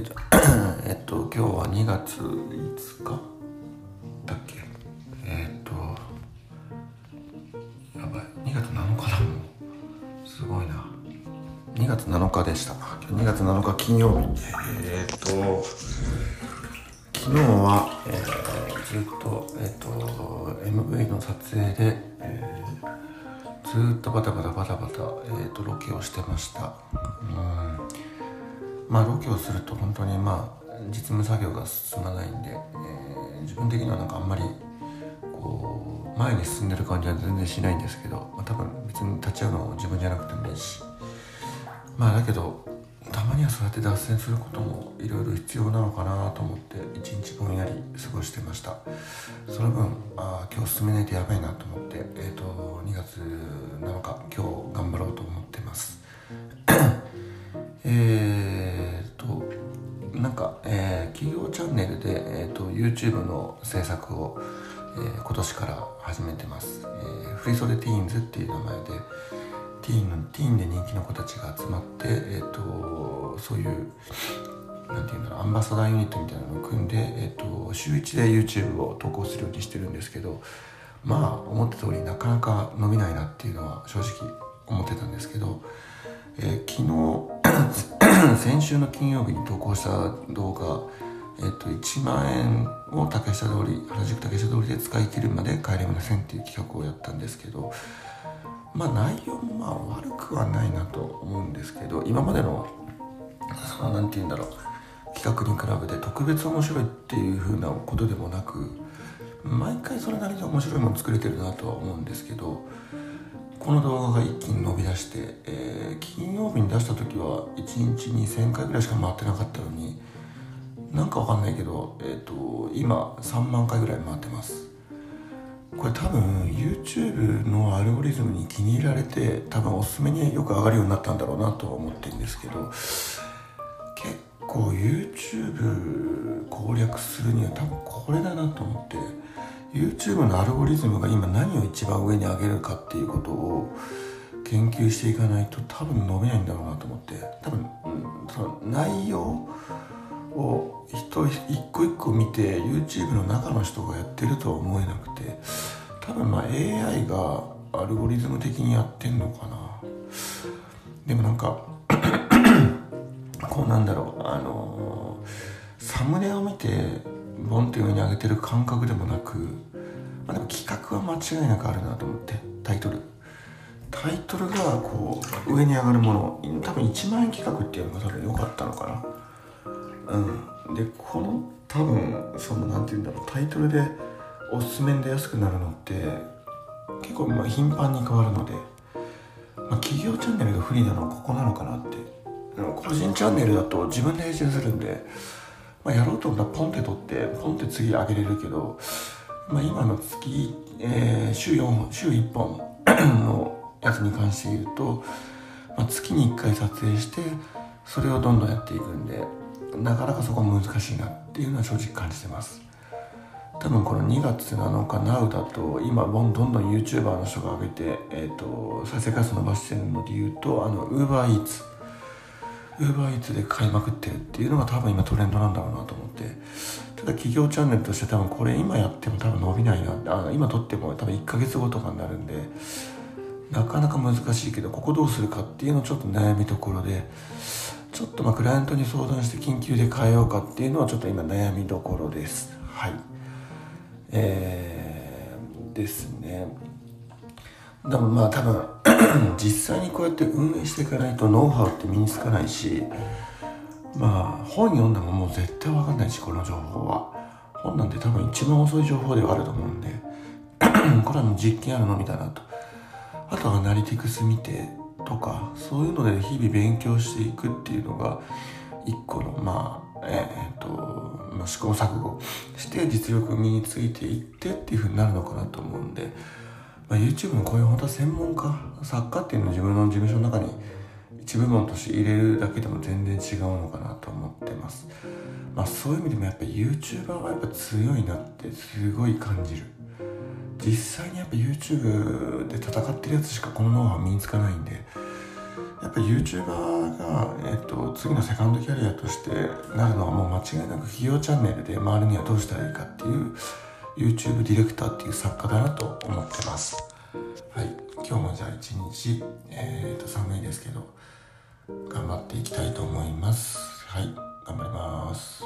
えっと今日は2月5日？だっけ？えっ、とやばい。2月7日だ。もんすごいな。2月7日でした。2月7日金曜日。えっ、と昨日は、えー、ずっとえっ、と MV の撮影で、えー、ずっとバタバタバタバタ、えー、とロケをしてました。うん。まあロケをすると本当にまあ実務作業が進まないんで、えー自分的にはなんかあんまりこう前に進んでる感じは全然しないんですけど、まあ、多分別に立ち会うのも自分じゃなくてもいいし。まあだけどたまにはそうやって脱線することもいろいろ必要なのかなと思って一日ぼんやり過ごしてました。その分あ今日進めないとやばいなと思ってえっ、と2月7日 YouTube の制作を、えー今年から始めてます、えー、フリーソレティーンズっていう名前でティーンティーンで人気の子たちが集まって、えー、とそういうなんていうんだろうアンバサダーユニットみたいなのを組んで、えー、と週1で YouTube を投稿するようにしてるんですけどまあ思った通りなかなか伸びないなっていうのは正直思ってたんですけど、えー昨日 先週の金曜日に投稿した動画、えっと1万円を竹下通り原宿竹下通りで使い切るまで帰れませんっていう企画をやったんですけどまあ内容もまあ悪くはないなと思うんですけど今までのそのなんて言うんだろう企画に比べて特別面白いっていう風なことでもなく毎回それなりに面白いもの作れてるなとは思うんですけどこの動画が一気に伸び出して、えー金曜日に出した時は1日に1000回ぐらいしか回ってなかったのになんかわかんないけど、えー、と今3万回ぐらい回ってます。これ多分 YouTube のアルゴリズムに気に入られて多分おすすめによく上がるようになったんだろうなとは思ってるんですけど結構 YouTube 攻略するには多分これだなと思って YouTube のアルゴリズムが今何を一番上に上げるかっていうことを研究していかないと多分伸びないんだろうなと思って多分、その内容を人一個一個見て YouTube の中の人がやってるとは思えなくて多分まあ AI がアルゴリズム的にやってんのかな。でもなんかこうなんだろうあのサムネを見てボンって上に上げてる感覚でもなく、まあ、でも企画は間違いなくあるなと思ってタイトル。タイトルがこう上に上がるもの多分1万円企画っていうのが多分良かったのかな。うん。でこの多分そのなんて言うんだろうタイトルでおすすめで安くなるのって結構まあ頻繁に変わるので、まあ、企業チャンネルが不利なのはここなのかなって。個人チャンネルだと自分で編集するんで、まあ、やろうと思ったらポンって取ってポンって次上げれるけど、まあ、今の月、えー週4本週1本 のやつに関して言うと、まあ、月に1回撮影してそれをどんどんやっていくんでなかなかそこは難しいなっていうのは正直感じてます。多分この2月7日 NOW だと今どんどん YouTuber の人が上げて、えー、と再生回数伸ばしてるので言うとあの UberEats ウーバーイーツで買いまくってるっていうのが多分今トレンドなんだろうなと思って。ただ企業チャンネルとして多分これ今やっても多分伸びないな。あ今撮っても多分1ヶ月後とかになるんでなかなか難しいけどここどうするかっていうのちょっと悩みどころでちょっと。まあクライアントに相談して緊急で変えようかっていうのはちょっと今悩みどころです。はい。えー、ですね。でもまあ多分 実際にこうやって運営していかないとノウハウって身につかないしまあ本読んでももう絶対わかんないしこの情報は。本なんて多分一番遅い情報ではあると思うんで これはもう実験あるのみだなと。あとはアナリティクス見てとかそういうので日々勉強していくっていうのが一個のまあえーっと、まあ、試行錯誤して実力身についていってっていうふうになるのかなと思うんで、まあ、YouTube のこういう本当は専門家作家っていうのを自分の事務所の中に一部門として入れるだけでも全然違うのかなと思ってます。まあそういう意味でもやっぱ YouTuber はやっぱ強いなってすごい感じる。実際にやっぱ YouTube で戦ってるやつしかこのノウハウ身につかないんでやっぱ YouTuber が、えっと、次のセカンドキャリアとしてなるのはもう間違いなく企業チャンネルで周りにはどうしたらいいかっていう YouTube ディレクターっていう作家だなと思ってます。はい。今日もじゃあ一日、えー、と寒いですけど頑張っていきたいと思います。はい。頑張ります。